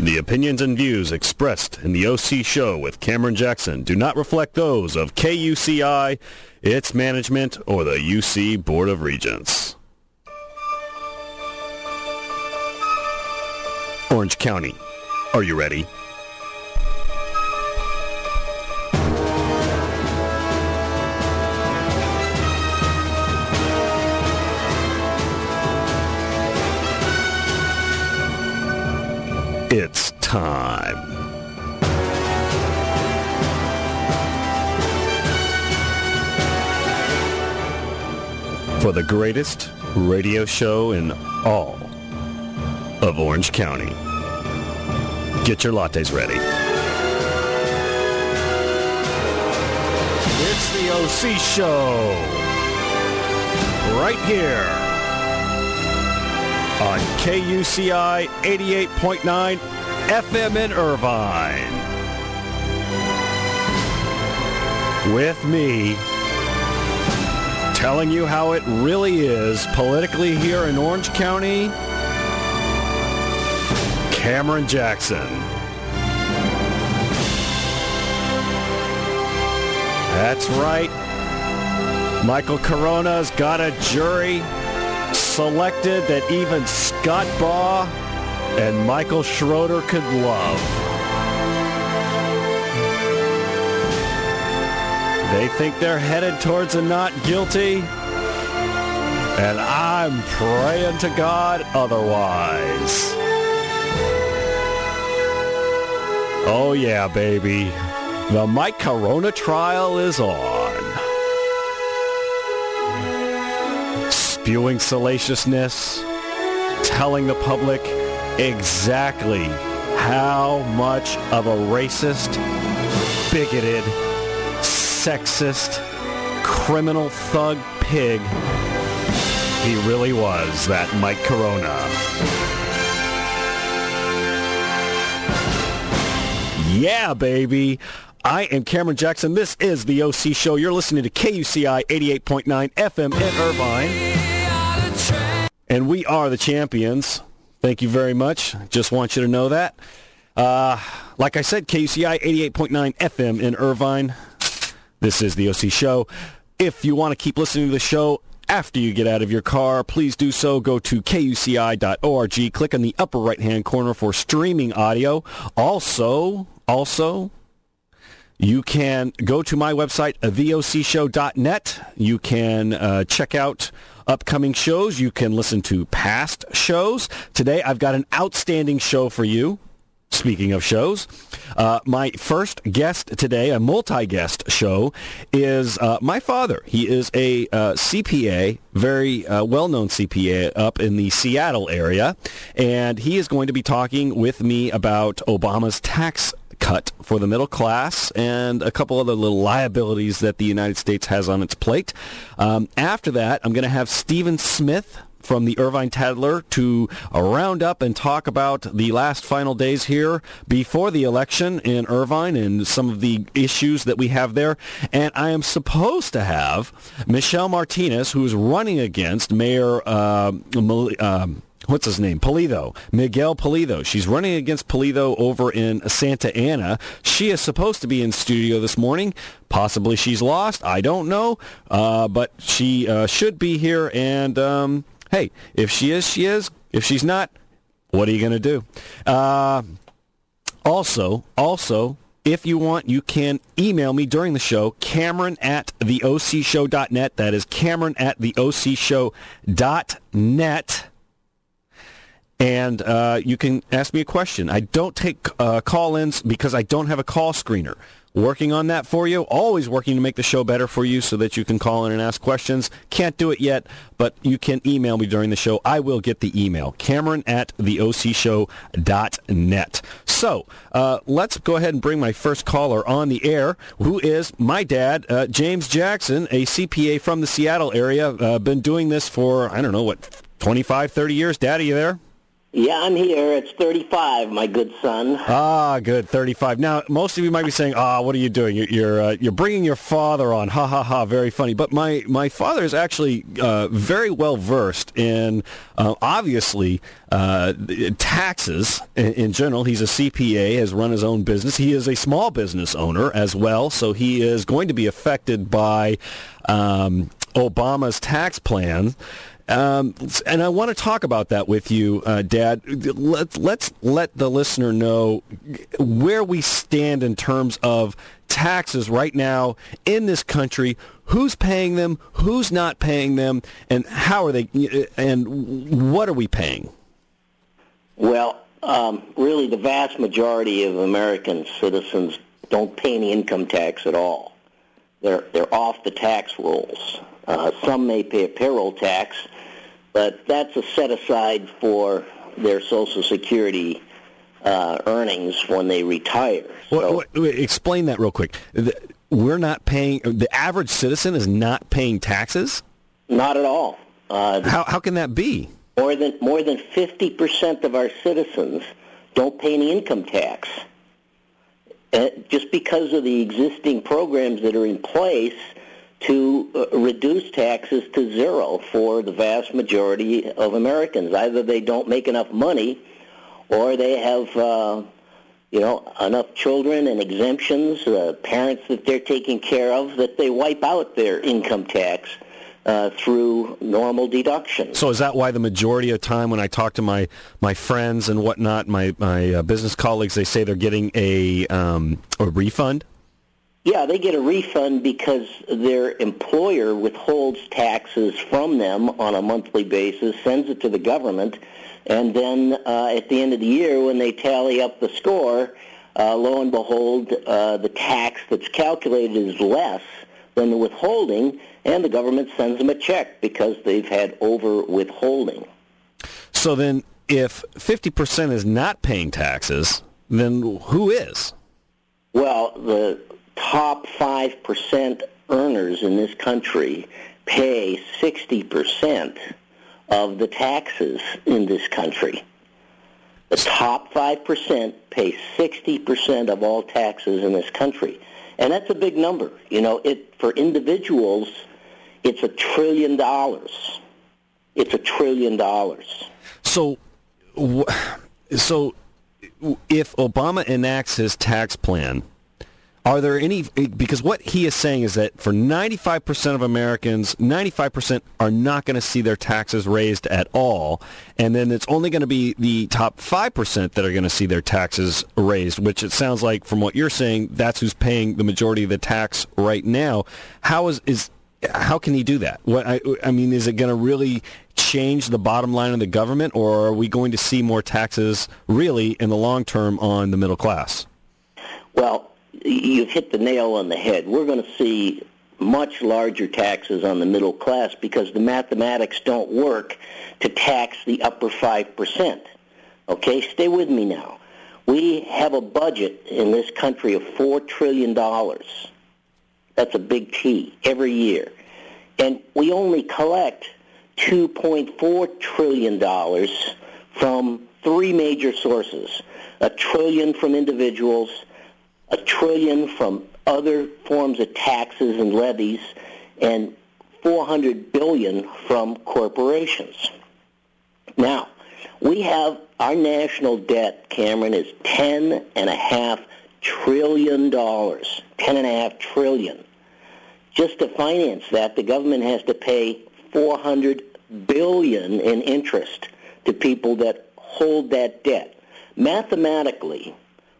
The opinions and views expressed in the OC show with Cameron Jackson do not reflect those of KUCI, its management, or the UC Board of Regents. Orange County, are you ready? Time. For the greatest radio show in all of Orange County. Get your lattes ready. It's the OC Show. Right here on KUCI 88.9 FM in Irvine. With me telling you how it really is politically here in Orange County, Cameron Jackson. That's right. Michael Carona's got a jury selected that even Scott Baugh and Michael Schroeder could love. They think they're headed towards a not guilty, and I'm praying to God otherwise. Oh yeah, baby. The Mike Carona trial is on. Spewing salaciousness, telling the public exactly how much of a racist, bigoted, sexist, criminal thug pig he really was, that Mike Carona. Yeah, baby. I am Cameron Jackson. This is the OC Show. You're listening to KUCI 88.9 FM in Irvine. And we are the champions. Thank you very much. Just want you to know that. Uh, like I said, KUCI 88.9 FM in Irvine. This is the OC Show. If you want to keep listening to the show after you get out of your car, please do so. Go to kuci.org. Click on the upper right-hand corner for streaming audio. Also, also, you can go to my website, theocshow.net. You can uh, check out upcoming shows. You can listen to past shows. Today, I've got an outstanding show for you. Speaking of shows, uh, my first guest today, a multi-guest show, is uh, my father. He is a uh, CPA, very uh, well-known CPA up in the Seattle area, and he is going to be talking with me about Obama's tax cut for the middle class and a couple other little liabilities that the United States has on its plate. Um, after that, I'm going to have Stephen Smith from the Irvine Tattler to round up and talk about the last final days here before the election in Irvine and some of the issues that we have there. And I am supposed to have Michelle Martinez, who is running against Mayor uh, um, what's his name? Pulido. Miguel Pulido. She's running against Pulido over in Santa Ana. She is supposed to be in studio this morning. Possibly she's lost. I don't know. Uh, but she uh, should be here. And um, hey, if she is, she is. If she's not, what are you going to do? Uh, also, also, if you want, you can email me during the show, Cameron at theocshow.net. That is Cameron at theocshow.net and uh, you can ask me a question. I don't take uh, call-ins because I don't have a call screener. Working on that for you. Always working to make the show better for you so that you can call in and ask questions. Can't do it yet, but you can email me during the show. I will get the email. Cameron at theocshow.net. So uh, let's go ahead and bring my first caller on the air, who is my dad, uh, James Jackson, a CPA from the Seattle area. Uh, been doing this for, I don't know, what, 25, 30 years. Dad, are you there? Yeah, I'm here. It's 35, my good son. Ah, good, 35. Now, most of you might be saying, "Ah, what are you doing? You're you're, uh, you're bringing your father on." Ha ha ha! Very funny. But my my father is actually uh, very well versed in uh, obviously uh, taxes in, in, general. He's a CPA, has run his own business. He is a small business owner as well, so he is going to be affected by um, Obama's tax plan. Um, and I want to talk about that with you, uh, Dad. Let's let's let the listener know where we stand in terms of taxes right now in this country. Who's paying them? Who's not paying them? And how are they? And what are we paying? Well, um, really, the vast majority of American citizens don't pay any income tax at all. They're they're off the tax rolls. Uh, some may pay a payroll tax but that's a set aside for their Social Security uh, earnings when they retire. So, explain that real quick. We're not paying. The average citizen is not paying taxes. Not at all. Uh, how how can that be? More than more than fifty percent of our citizens don't pay any income tax. Uh, just because of the existing programs that are in place to uh, reduce taxes to zero for the vast majority of Americans. Either they don't make enough money or they have, uh, you know, enough children and exemptions, uh, parents that they're taking care of, that they wipe out their income tax uh, through normal deductions. So is that why the majority of time when I talk to my, my friends and whatnot, my, my uh, business colleagues, they say they're getting a, um, a refund? Yeah, they get a refund because their employer withholds taxes from them on a monthly basis, sends it to the government, and then uh, at the end of the year, when they tally up the score, uh, lo and behold, uh, the tax that's calculated is less than the withholding, and the government sends them a check because they've had over withholding. So then, if 50% is not paying taxes, then who is? Well, the top 5% earners in this country pay 60% of the taxes in this country. The top 5% pay 60% of all taxes in this country. And that's a big number. You know, it for individuals, it's a trillion dollars. It's a trillion dollars. So so if Obama enacts his tax plan, are there any because what he is saying is that for 95% of Americans 95% are not going to see their taxes raised at all and then it's only going to be the top 5% that are going to see their taxes raised which it sounds like from what you're saying that's who's paying the majority of the tax right now how is is how can he do that what I, I mean is it going to really change the bottom line of the government or are we going to see more taxes really in the long term on the middle class well you've hit the nail on the head. We're going to see much larger taxes on the middle class because the mathematics don't work to tax the upper 5%. Okay, stay with me now. We have a budget in this country of $4 trillion. That's a big T every year. And we only collect $2.4 trillion from three major sources. A trillion from individuals, a trillion from other forms of taxes and levies, and 400 billion from corporations. Now, we have our national debt, Cameron, is ten and a half trillion dollars. Ten and a half trillion. Just to finance that, the government has to pay 400 billion in interest to people that hold that debt. Mathematically,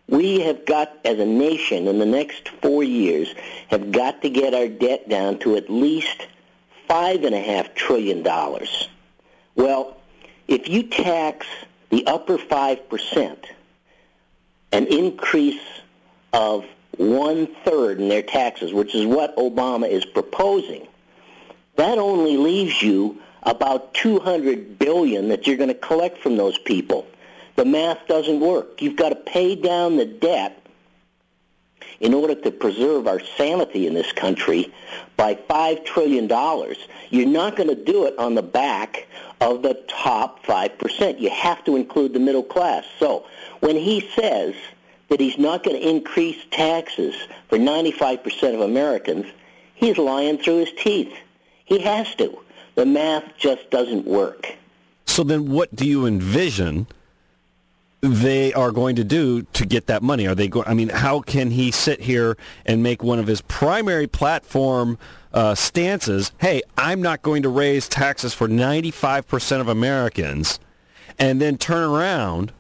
we have got, as a nation, in the next four years, have got to get our debt down to at least five and a half trillion dollars. Well, if you tax the upper five percent, an increase of one third in their taxes, which is what Obama is proposing, that only leaves you about 200 billion that you're going to collect from those people the math doesn't work. You've got to pay down the debt in order to preserve our sanity in this country by $5 trillion. You're not going to do it on the back of the top 5%. You have to include the middle class. So when he says that he's not going to increase taxes for 95% of Americans, he's lying through his teeth. He has to. The math just doesn't work. So then what do you envision they are going to do to get that money? Are they going? I mean, how can he sit here and make one of his primary platform uh, stances? Hey, I'm not going to raise taxes for 95% of Americans, and then turn around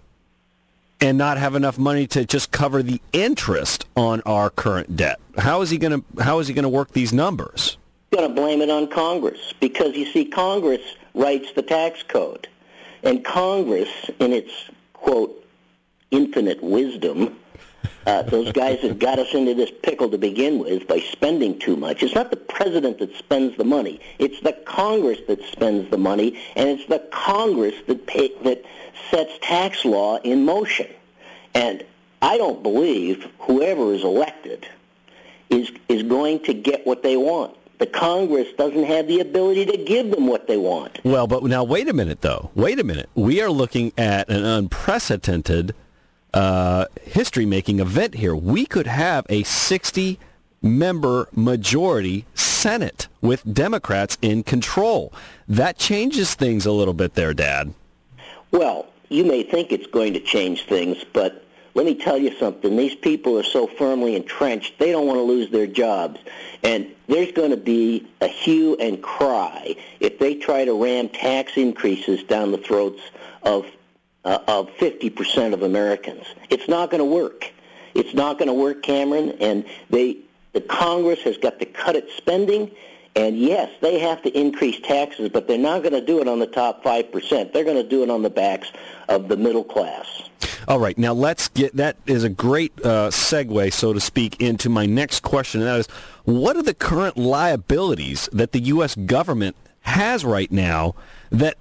and not have enough money to just cover the interest on our current debt. How is he going to? How is he going to work these numbers? Going to blame it on Congress because you see, Congress writes the tax code, and Congress, in its quote, infinite wisdom. Uh, those guys have got us into this pickle to begin with by spending too much. It's not the president that spends the money. It's the Congress that spends the money, and it's the Congress that pay, that sets tax law in motion. And I don't believe whoever is elected is is going to get what they want the Congress doesn't have the ability to give them what they want. Well, but now wait a minute, though. Wait a minute. We are looking at an unprecedented uh, history-making event here. We could have a 60-member majority Senate with Democrats in control. That changes things a little bit there, Dad. Well, you may think it's going to change things, but let me tell you something. These people are so firmly entrenched, they don't want to lose their jobs. And there's going to be a hue and cry if they try to ram tax increases down the throats of, uh, of 50% of Americans. It's not going to work. It's not going to work, Cameron. And they, the Congress has got to cut its spending. And yes, they have to increase taxes, but they're not going to do it on the top 5%. They're going to do it on the backs of the middle class. All right, now let's get that is a great uh, segue, so to speak, into my next question, and that is, what are the current liabilities that the U.S. government has right now that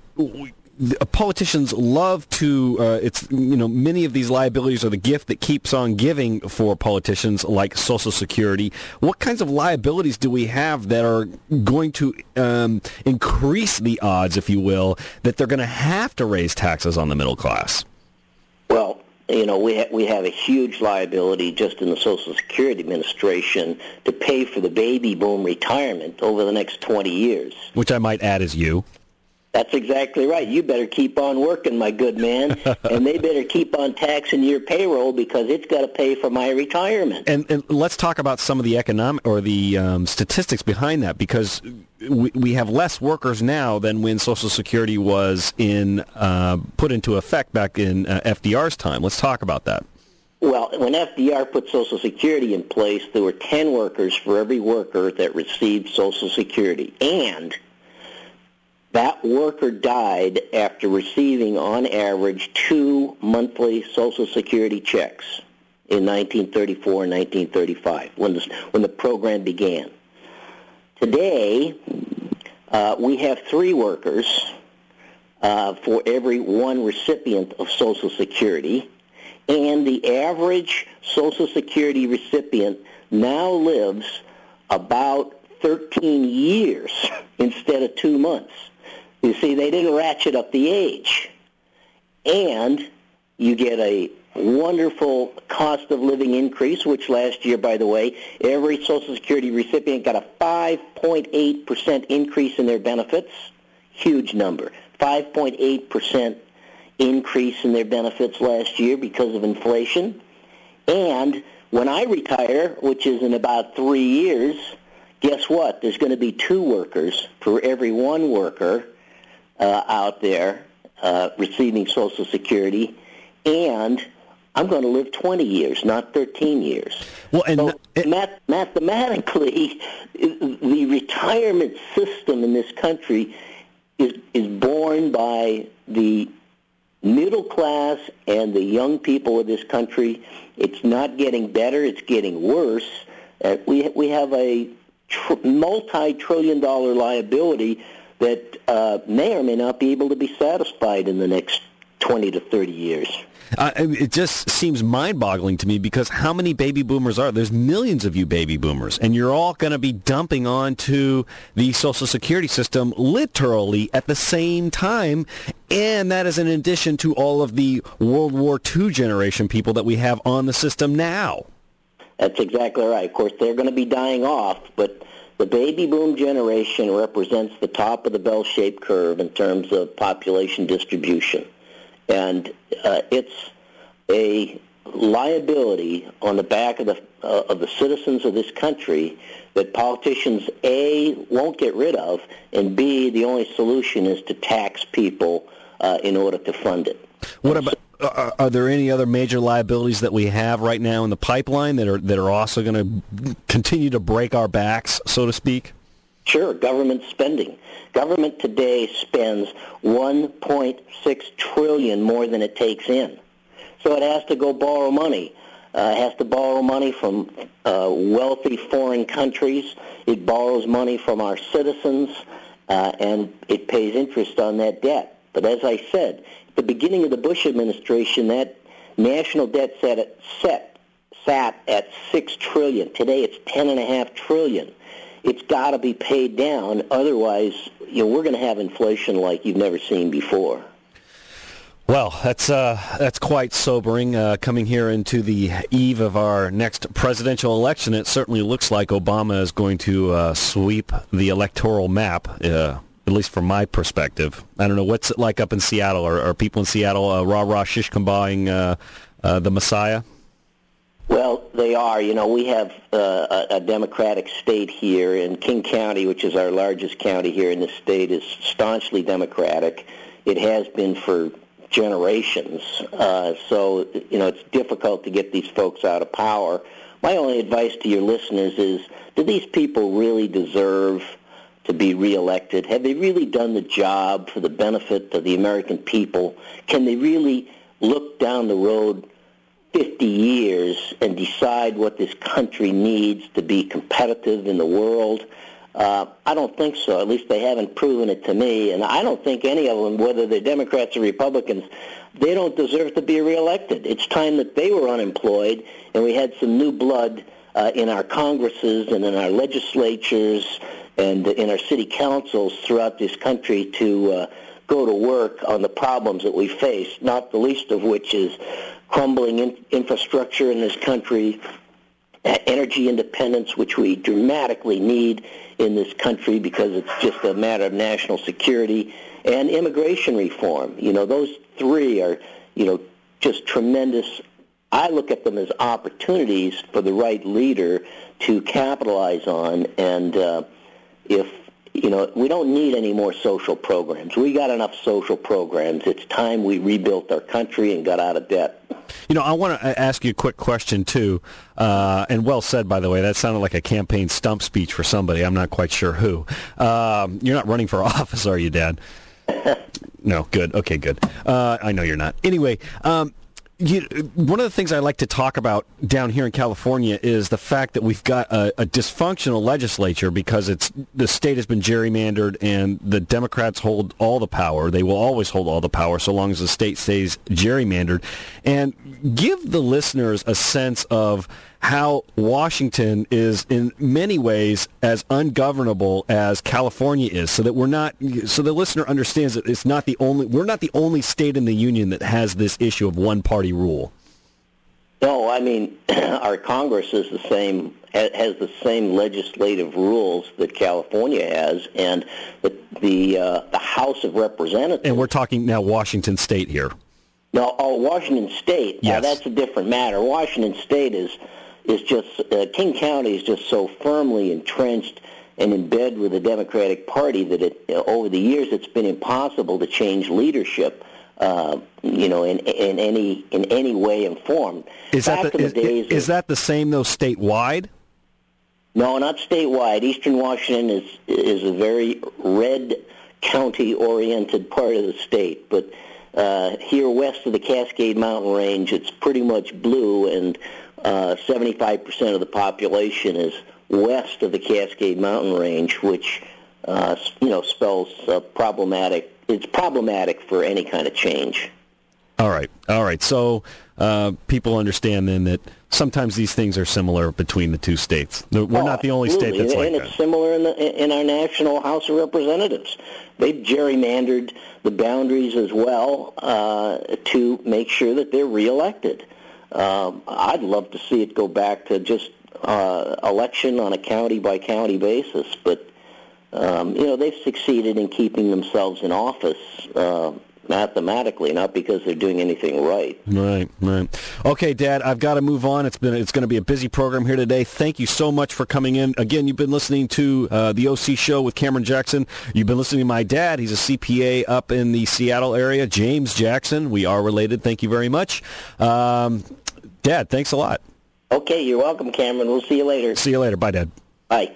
politicians love to uh, it's you know many of these liabilities are the gift that keeps on giving for politicians like social security what kinds of liabilities do we have that are going to um, increase the odds if you will that they're going to have to raise taxes on the middle class well you know, we, ha- we have a huge liability just in the Social Security Administration to pay for the baby boom retirement over the next 20 years. Which I might add is you. That's exactly right. You better keep on working, my good man, and they better keep on taxing your payroll because it's got to pay for my retirement. And, and let's talk about some of the economic or the um, statistics behind that because we, we have less workers now than when Social Security was in uh, put into effect back in uh, FDR's time. Let's talk about that. Well, when FDR put Social Security in place, there were 10 workers for every worker that received Social Security. And that worker died after receiving, on average, two monthly Social Security checks in 1934 and 1935 when the, when the program began. Today, uh, we have three workers uh, for every one recipient of Social Security, and the average Social Security recipient now lives about 13 years instead of two months. You see, they didn't ratchet up the age. And you get a wonderful cost of living increase, which last year, by the way, every Social Security recipient got a 5.8% increase in their benefits. Huge number. 5.8% increase in their benefits last year because of inflation. And when I retire, which is in about three years, guess what? There's going to be two workers for every one worker uh, out there uh, receiving Social Security, and I'm going to live 20 years, not 13 years. Well, and so it, math- mathematically, the retirement system in this country is is borne by the middle class and the young people of this country. It's not getting better; it's getting worse. Uh, we we have a tr- multi-trillion dollar liability that uh, may or may not be able to be satisfied in the next 20 to 30 years. Uh, it just seems mind-boggling to me because how many baby boomers are there's millions of you baby boomers and you're all going to be dumping onto the social security system literally at the same time and that is in addition to all of the world war ii generation people that we have on the system now. That's exactly right. Of course they're going to be dying off but the baby boom generation represents the top of the bell-shaped curve in terms of population distribution. And uh, it's a liability on the back of the uh, of the citizens of this country that politicians a won't get rid of, and b the only solution is to tax people uh, in order to fund it. What about are, are, there any other major liabilities that we have right now in the pipeline that are that are also going to continue to break our backs, so to speak? Sure, government spending. Government today spends 1.6 trillion more than it takes in, so it has to go borrow money. Uh, has to borrow money from uh, wealthy foreign countries. It borrows money from our citizens, uh, and it pays interest on that debt. But as I said, the beginning of the Bush administration, that national debt set at, set sat at six trillion. Today, it's ten and a half trillion. It's got to be paid down, otherwise, you know, we're going to have inflation like you've never seen before. Well, that's uh, that's quite sobering. Uh, coming here into the eve of our next presidential election, it certainly looks like Obama is going to uh, sweep the electoral map. At least from my perspective. I don't know what's it like up in Seattle. Are, are people in Seattle uh, rah rah shish uh, uh, the Messiah? Well, they are. You know, we have uh, a, a Democratic state here, and King County, which is our largest county here in the state, is staunchly Democratic. It has been for generations. Uh, so, you know, it's difficult to get these folks out of power. My only advice to your listeners is, do these people really deserve to be reelected? Have they really done the job for the benefit of the American people? Can they really look down the road 50 years and decide what this country needs to be competitive in the world? Uh, I don't think so. At least they haven't proven it to me. And I don't think any of them, whether they're Democrats or Republicans, they don't deserve to be reelected. It's time that they were unemployed and we had some new blood uh, in our Congresses and in our legislatures and in our city councils throughout this country to uh, go to work on the problems that we face, not the least of which is crumbling in- infrastructure in this country, energy independence, which we dramatically need in this country because it's just a matter of national security, and immigration reform. You know, those three are, you know, just tremendous. I look at them as opportunities for the right leader to capitalize on and uh, if you know, we don't need any more social programs. We got enough social programs. It's time we rebuilt our country and got out of debt. You know, I want to ask you a quick question too, uh, and well said, by the way. That sounded like a campaign stump speech for somebody. I'm not quite sure who. Um, you're not running for office, are you, Dad? no, good. Okay, good. Uh, I know you're not. Anyway, um, you, one of the things I like to talk about down here in California is the fact that we've got a, a, dysfunctional legislature because it's the state has been gerrymandered and the Democrats hold all the power. They will always hold all the power so long as the state stays gerrymandered. And give the listeners a sense of how Washington is in many ways as ungovernable as California is so that we're not so the listener understands that it's not the only we're not the only state in the union that has this issue of one party rule. No, I mean our Congress is the same has the same legislative rules that California has, and the the, uh, the House of Representatives. And we're talking now Washington State here. No, oh, Washington State. Yes. that's a different matter. Washington State is is just uh, King County is just so firmly entrenched and in bed with the Democratic Party that it uh, over the years it's been impossible to change leadership. Uh, you know, in in any in any way and form. Is Back that the, the is, is, is that the same though statewide? No, not statewide. Eastern Washington is is a very red county oriented part of the state, but uh, here west of the Cascade Mountain Range, it's pretty much blue, and uh, 75% of the population is west of the Cascade Mountain Range, which uh, you know spells uh, problematic. It's problematic for any kind of change. All right. All right. So uh, people understand then that sometimes these things are similar between the two states. We're Oh, not the only state that's like and that. it's similar in, the, in our national House of Representatives. They've gerrymandered the boundaries as well uh, to make sure that they're reelected. Um, I'd love to see it go back to just uh, election on a county by county basis, but um, you know they've succeeded in keeping themselves in office uh, mathematically, not because they're doing anything right. Right, right. Okay, Dad, I've got to move on. It's been it's going to be a busy program here today. Thank you so much for coming in. Again, you've been listening to uh, the OC show with Cameron Jackson. You've been listening to my dad. He's a CPA up in the Seattle area, James Jackson. We are related. Thank you very much. Um, Dad, thanks a lot. Okay, you're welcome, Cameron. We'll see you later. See you later. Bye, Dad. Bye.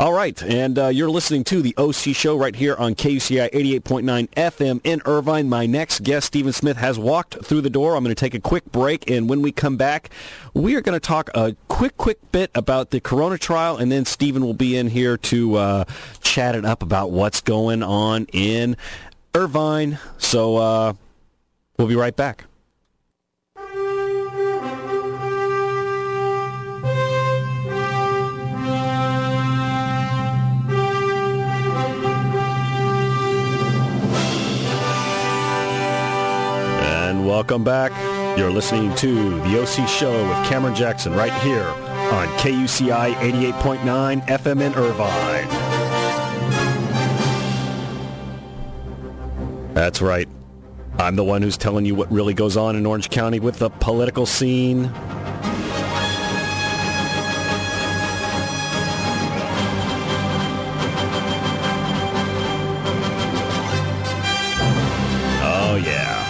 All right, and uh, you're listening to the OC Show right here on KUCI 88.9 FM in Irvine. My next guest, Stephen Smith, has walked through the door. I'm going to take a quick break, and when we come back, we are going to talk a quick, quick bit about the Carona trial, and then Stephen will be in here to uh, chat it up about what's going on in Irvine. So uh, we'll be right back. And welcome back. You're listening to the OC Show with Cameron Jackson right here on KUCI 88.9 FM in Irvine. That's right. I'm the one who's telling you what really goes on in Orange County with the political scene. Oh, yeah.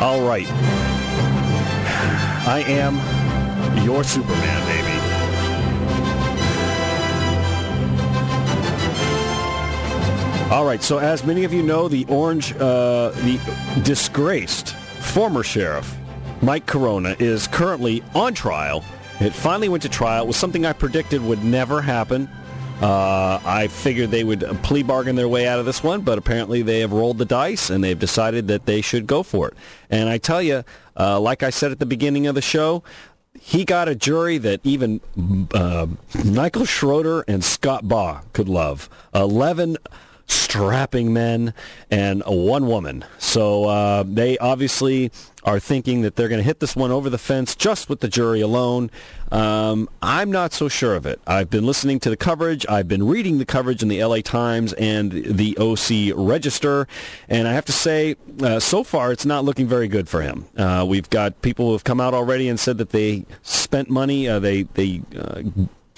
All right. I am your Superman, baby. All right, so as many of you know, the Orange, uh, the disgraced former sheriff, Mike Carona, is currently on trial. It finally went to trial. It was something I predicted would never happen. Uh, I figured they would plea bargain their way out of this one, but apparently they have rolled the dice and they've decided that they should go for it. And I tell you, uh, like I said at the beginning of the show, he got a jury that even uh, Michael Schroeder and Scott Baugh could love. Eleven strapping men and one woman. So uh, they obviously are thinking that they're going to hit this one over the fence just with the jury alone. Um, I'm not so sure of it. I've been listening to the coverage. I've been reading the coverage in the LA Times and the OC Register, and I have to say, uh, so far it's not looking very good for him. Uh, we've got people who have come out already and said that they spent money. Uh, they they uh,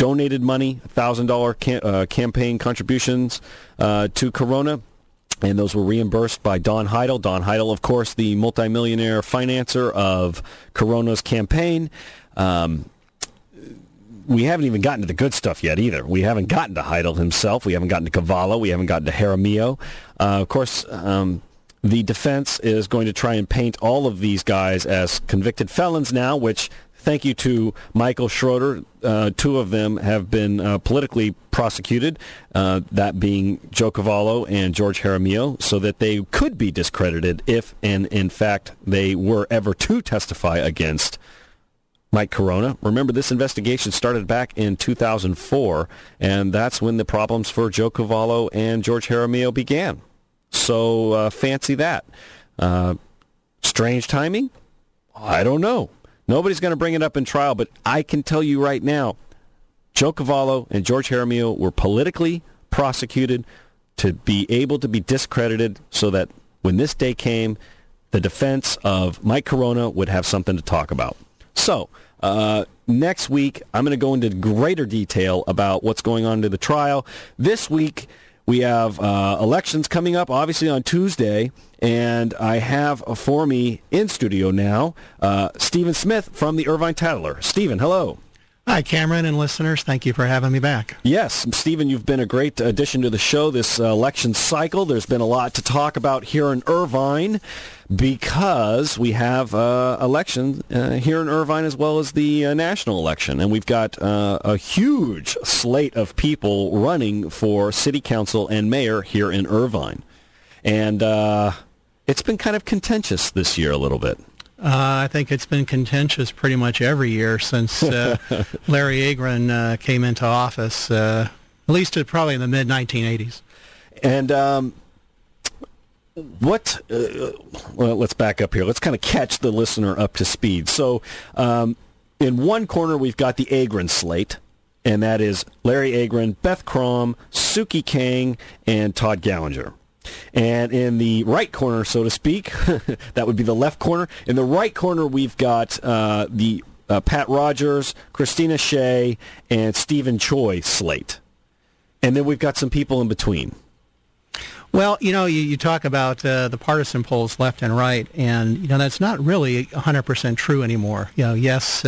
donated money, $1,000 cam- uh, campaign contributions uh, to Carona. And those were reimbursed by Don Haidl. Don Haidl, of course, the multimillionaire financer of Carona's campaign. Um, we haven't even gotten to the good stuff yet either. We haven't gotten to Haidl himself. We haven't gotten to Cavallo. We haven't gotten to Jaramillo. Uh, of course, um, the defense is going to try and paint all of these guys as convicted felons now, which thank you to Michael Schroeder. Uh, two of them have been uh, politically prosecuted, uh, that being Joe Cavallo and George Jaramillo, so that they could be discredited if, and in fact, they were ever to testify against Mike Carona. Remember, this investigation started back in 2004, and that's when the problems for Joe Cavallo and George Jaramillo began. So uh, fancy that. Uh, strange timing? I don't know. Nobody's going to bring it up in trial, but I can tell you right now, Joe Cavallo and George Jaramillo were politically prosecuted to be able to be discredited so that when this day came, the defense of Mike Carona would have something to talk about. So, uh, next week, I'm going to go into greater detail about what's going on to the trial. This week, we have uh, elections coming up, obviously on Tuesday, and I have for me in studio now uh, Stephen Smith from the Irvine Tattler. Stephen, hello. Hi, Cameron and listeners. Thank you for having me back. Yes, Stephen, you've been a great addition to the show this uh, election cycle. There's been a lot to talk about here in Irvine because we have uh, election uh, here in Irvine as well as the uh, national election. And we've got uh, a huge slate of people running for city council and mayor here in Irvine. And uh, it's been kind of contentious this year a little bit. Uh, I think it's been contentious pretty much every year since uh, Larry Agran uh, came into office, uh, at least probably in the mid 1980s. And um, what? Uh, well, let's back up here. Let's kind of catch the listener up to speed. So, um, in one corner we've got the Agran slate, and that is Larry Agran, Beth Krom, Sukhee Kang, and Todd Gallinger. And in the right corner, so to speak, that would be the left corner. In the right corner, we've got uh, the uh, Pat Rogers, Christina Shea, and Stephen Choi slate. And then we've got some people in between. Well, you know, you, you talk about uh, the partisan poles left and right, and, you know, that's not really 100% true anymore. You know, yes,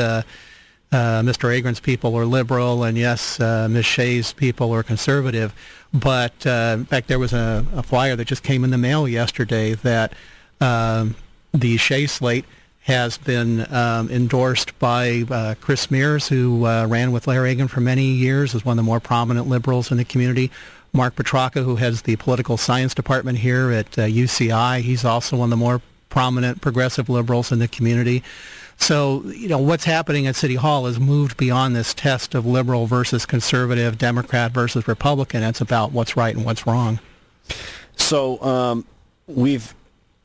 uh, Mr. Agran's people are liberal, and yes, uh, Ms. Shea's people are conservative. But uh, in fact, there was a, a, flyer that just came in the mail yesterday that um, the Shea slate has been um, endorsed by uh, Chris Mears, who uh, ran with Larry Agron for many years, as one of the more prominent liberals in the community. Mark Petracca, who heads the political science department here at UCI, uh, he's also one of the more prominent progressive liberals in the community. So, you know, what's happening at City Hall has moved beyond this test of liberal versus conservative, Democrat versus Republican. It's about what's right and what's wrong. So, um, we've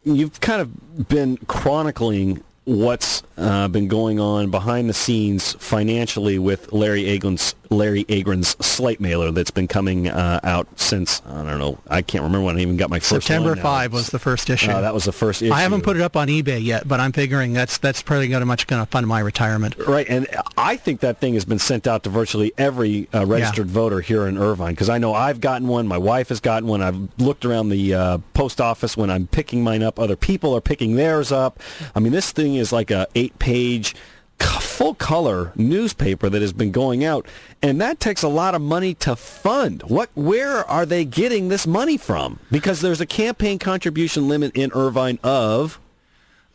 you've kind of been chronicling what's uh, been going on behind the scenes financially with Larry Agran's Larry Agran's slate mailer that's been coming uh, out since I don't know I can't remember when I even got my first September five was the first issue. Uh, that was the first issue. I haven't put it up on eBay yet, but I'm figuring that's that's probably going to much going to fund my retirement. Right, and I think that thing has been sent out to virtually every uh, registered yeah. voter here in Irvine because I know I've gotten one, my wife has gotten one. I've looked around the uh, post office when I'm picking mine up. Other people are picking theirs up. I mean, this thing is like a eight page full color newspaper that has been going out and that takes a lot of money to fund what where are they getting this money from because there's a campaign contribution limit in irvine of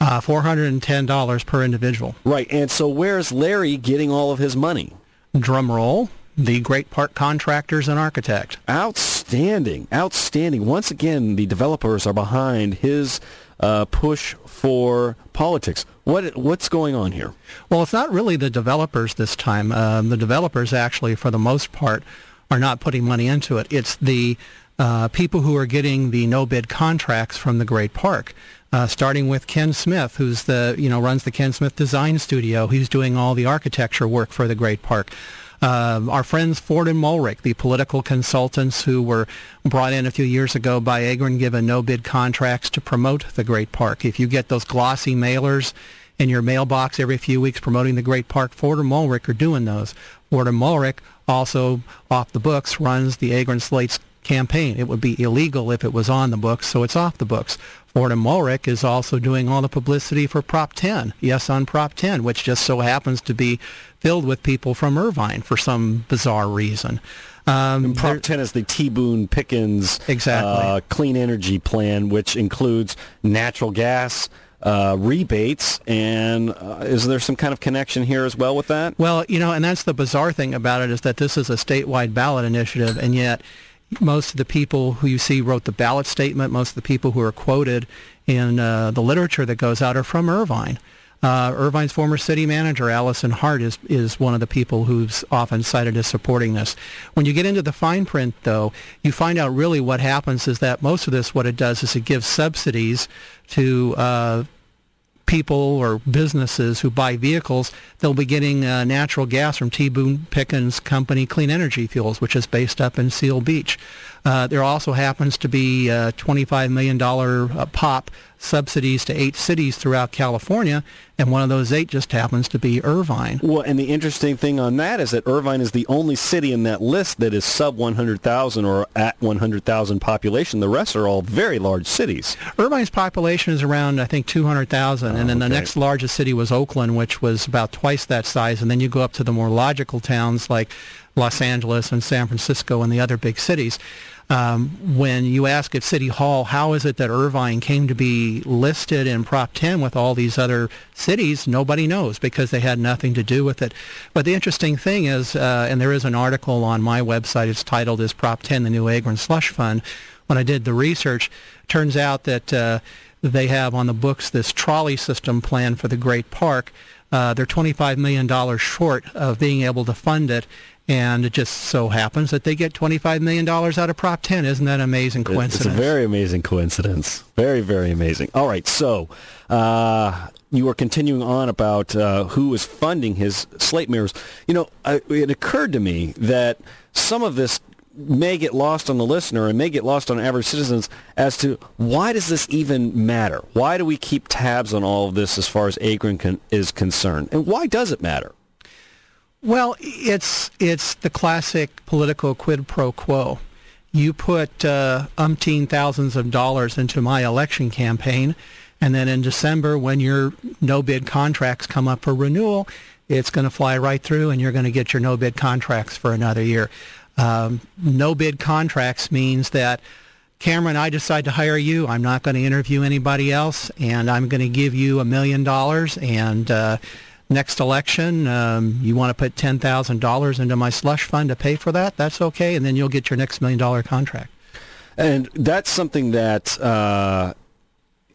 uh, $410 per individual right and so where's larry getting all of his money drum roll the Great Park Contractors and Architect. Outstanding, outstanding. Once again, the developers are behind his uh, push for politics. What what's going on here? Well, it's not really the developers this time. Um, the developers actually, for the most part, are not putting money into it. It's the uh, people who are getting the no bid contracts from the Great Park. Uh, starting with Ken Smith, who's the you know runs the Ken Smith Design Studio. He's doing all the architecture work for the Great Park. Uh, our friends Forde and Mollrich, the political consultants who were brought in a few years ago by Agran, given no-bid contracts to promote the Great Park. If you get those glossy mailers in your mailbox every few weeks promoting the Great Park, Forde and Mollrich are doing those. Forde and Mollrich also, off the books, runs the Agran Slates campaign. It would be illegal if it was on the books, so it's off the books. Forde and Mollrich is also doing all the publicity for Prop 10, yes on Prop 10, which just so happens to be filled with people from Irvine for some bizarre reason. Um, Prop 10 is the T. Boone Pickens exactly. Uh, clean energy plan, which includes natural gas, uh, rebates, and uh, is there some kind of connection here as well with that? Well, you know, and that's the bizarre thing about it is that this is a statewide ballot initiative, and yet most of the people who you see wrote the ballot statement, most of the people who are quoted in uh, the literature that goes out are from Irvine. Uh, Irvine's former city manager, Allison Hart, is, is one of the people who's often cited as supporting this. When you get into the fine print, though, you find out really what happens is that most of this, what it does is it gives subsidies to uh, people or businesses who buy vehicles, they'll be getting uh, natural gas from T. Boone Pickens Company Clean Energy Fuels, which is based up in Seal Beach. Uh, there also happens to be a $25 million uh, pop subsidies to eight cities throughout California, and one of those eight just happens to be Irvine. Well, and the interesting thing on that is that Irvine is the only city in that list that is sub 100,000 or at 100,000 population. The rest are all very large cities. Irvine's population is around, I think, 200,000, oh, and then oh, okay. the next largest city was Oakland, which was about twice that size, and then you go up to the more logical towns like Los Angeles and San Francisco and the other big cities um, when you ask at City Hall, how is it that Irvine came to be listed in Prop 10 with all these other cities, nobody knows because they had nothing to do with it. But the interesting thing is, uh, and there is an article on my website, it's titled Is Prop 10 the New Agran Slush Fund? When I did the research, turns out that uh, they have on the books this trolley system plan for the Great Park. Uh, they're $25 million short of being able to fund it. And it just so happens that they get $25 million out of Prop 10. Isn't that an amazing coincidence? It's a very amazing coincidence. Very, very amazing. All right, so uh, you were continuing on about uh, who was funding his slate mirrors. You know, I, it occurred to me that some of this may get lost on the listener and may get lost on average citizens as to why does this even matter? Why do we keep tabs on all of this as far as Agran con- is concerned? And why does it matter? Well, it's it's the classic political quid pro quo. You put uh, umpteen thousands of dollars into my election campaign, and then in December, when your no bid contracts come up for renewal, it's going to fly right through, and you're going to get your no bid contracts for another year. Um, no bid contracts means that Cameron, I decide to hire you. I'm not going to interview anybody else, and I'm going to give you a million dollars and. Uh, next election, um, you want to put $10,000 into my slush fund to pay for that, that's okay, and then you'll get your next million dollar contract. And that's something that uh,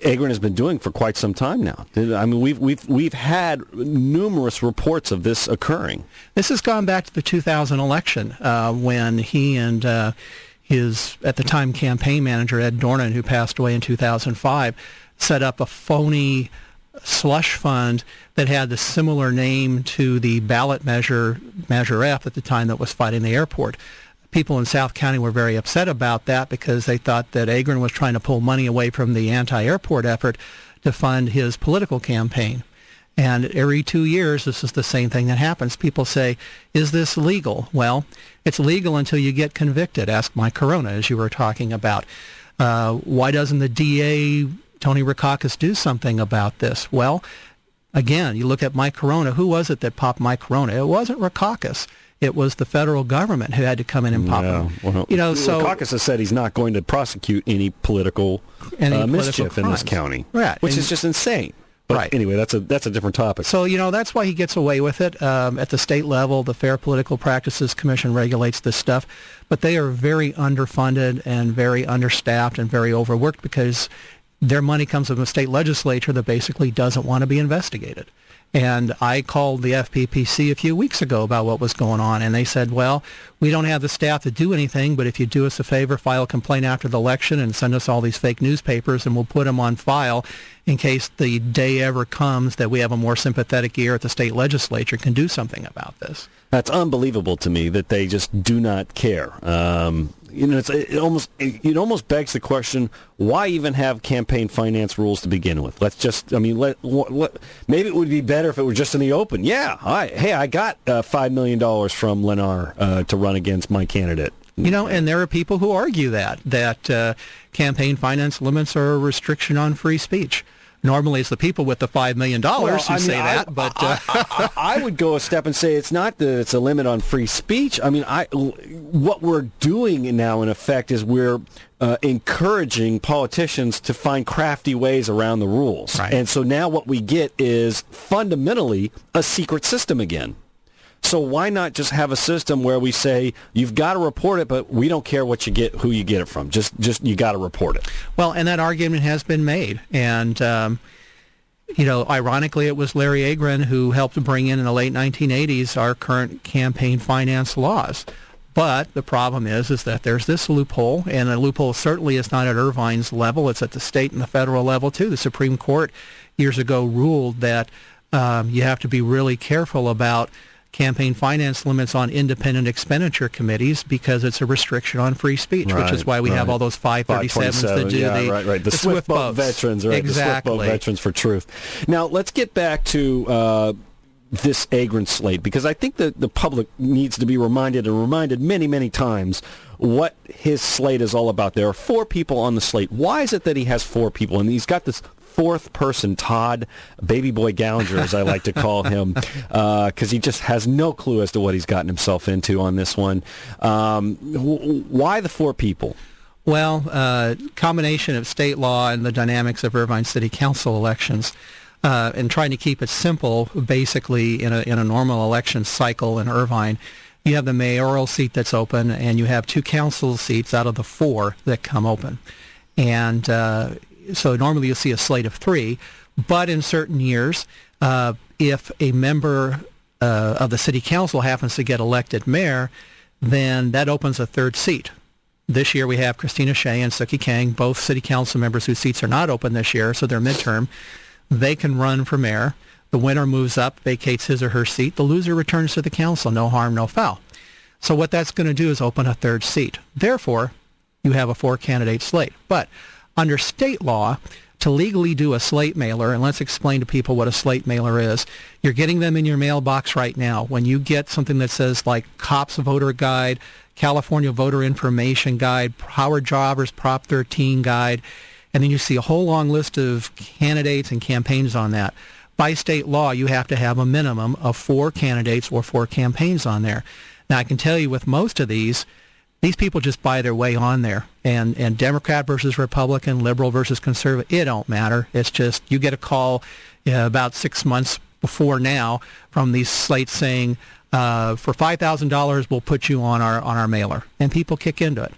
Agran has been doing for quite some time now. I mean, we've we've we've had numerous reports of this occurring. This has gone back to the 2000 election uh, when he and uh, his at the time campaign manager Ed Dornan, who passed away in 2005, set up a phony slush fund that had the similar name to the ballot measure, Measure F, at the time that was fighting the airport. People in South County were very upset about that because they thought that Agran was trying to pull money away from the anti-airport effort to fund his political campaign. And every two years, this is the same thing that happens. People say, is this legal? Well, it's legal until you get convicted. Ask Mike Carona, as you were talking about. Uh, why doesn't the DA Tony Rackauckas do something about this? Well, again, you look at Mike Carona. Who was it that popped Mike Carona? It wasn't Rackauckas. It was the federal government who had to come in and pop yeah, him. Well, you know, so Rackauckas has said he's not going to prosecute any political, any uh, mischief in this county, right? Which and, is just insane. But right. anyway, that's a that's a different topic. So you know that's why he gets away with it. Um, at the state level, the Fair Political Practices Commission regulates this stuff, but they are very underfunded and very understaffed and very overworked because their money comes from a state legislature that basically doesn't want to be investigated. And I called the FPPC a few weeks ago about what was going on, and they said, well, we don't have the staff to do anything, but if you do us a favor, file a complaint after the election and send us all these fake newspapers, and we'll put them on file in case the day ever comes that we have a more sympathetic ear at the state legislature can do something about this. That's unbelievable to me that they just do not care. Um, you know, it almost it almost begs the question: Why even have campaign finance rules to begin with? Let's just, I mean, let, let maybe it would be better if it were just in the open. Yeah, I, hey, I got uh, five million dollars from Lennar uh, to run against my candidate. You know, and there are people who argue that that uh, campaign finance limits are a restriction on free speech. Normally, it's the people with the five million dollars well, who mean, say I, that, but uh, I, I, I, would go a step and say it's not that it's a limit on free speech. I mean, I what we're doing now, in effect, is we're uh, encouraging politicians to find crafty ways around the rules, right. and so now what we get is fundamentally a secret system again. So why not just have a system where we say you've got to report it, but we don't care what you get, who you get it from. Just, just you got to report it. Well, and that argument has been made, and um, you know, ironically, it was Larry Agran who helped bring in in the late 1980s our current campaign finance laws. But the problem is, is that there's this loophole, and the loophole certainly is not at Irvine's level. It's at the state and the federal level too. The Supreme Court years ago ruled that um, you have to be really careful about campaign finance limits on independent expenditure committees because it's a restriction on free speech, right, which is why we right. have all those 537s that do yeah, the, right, right. the, the Swift, boat veterans, right? Exactly. The Swift boat veterans for truth. Now, let's get back to uh, this Agran slate because I think that the public needs to be reminded and reminded many, many times what his slate is all about. There are four people on the slate. Why is it that he has four people? And he's got this fourth person, Todd, baby boy Gallinger, as I like to call him, because uh, he just has no clue as to what he's gotten himself into on this one. Um, w- why the four people? Well, uh, combination of state law and the dynamics of Irvine City Council elections. Uh, and trying to keep it simple, basically in a in a normal election cycle in Irvine, you have the mayoral seat that's open, and you have two council seats out of the four that come open. And uh, so normally you'll see a slate of three, but in certain years, uh, if a member uh, of the city council happens to get elected mayor, then that opens a third seat. This year we have Christina Shea and Sukhee Kang, both city council members whose seats are not open this year, so they're midterm. They can run for mayor. The winner moves up, vacates his or her seat. The loser returns to the council. No harm, no foul. So what that's going to do is open a third seat. Therefore, you have a four-candidate slate. But under state law, to legally do a slate mailer, and let's explain to people what a slate mailer is. You're getting them in your mailbox right now. When you get something that says like COPS Voter Guide, California Voter Information Guide, Howard Jarvis Prop 13 Guide, and then you see a whole long list of candidates and campaigns on that. By state law, you have to have a minimum of four candidates or four campaigns on there. Now, I can tell you with most of these, these people just buy their way on there. And, and Democrat versus Republican, liberal versus conservative, it don't matter. It's just you get a call uh, about six months before now from these slates saying, uh, for $5,000, we'll put you on our, on our mailer. And people kick into it.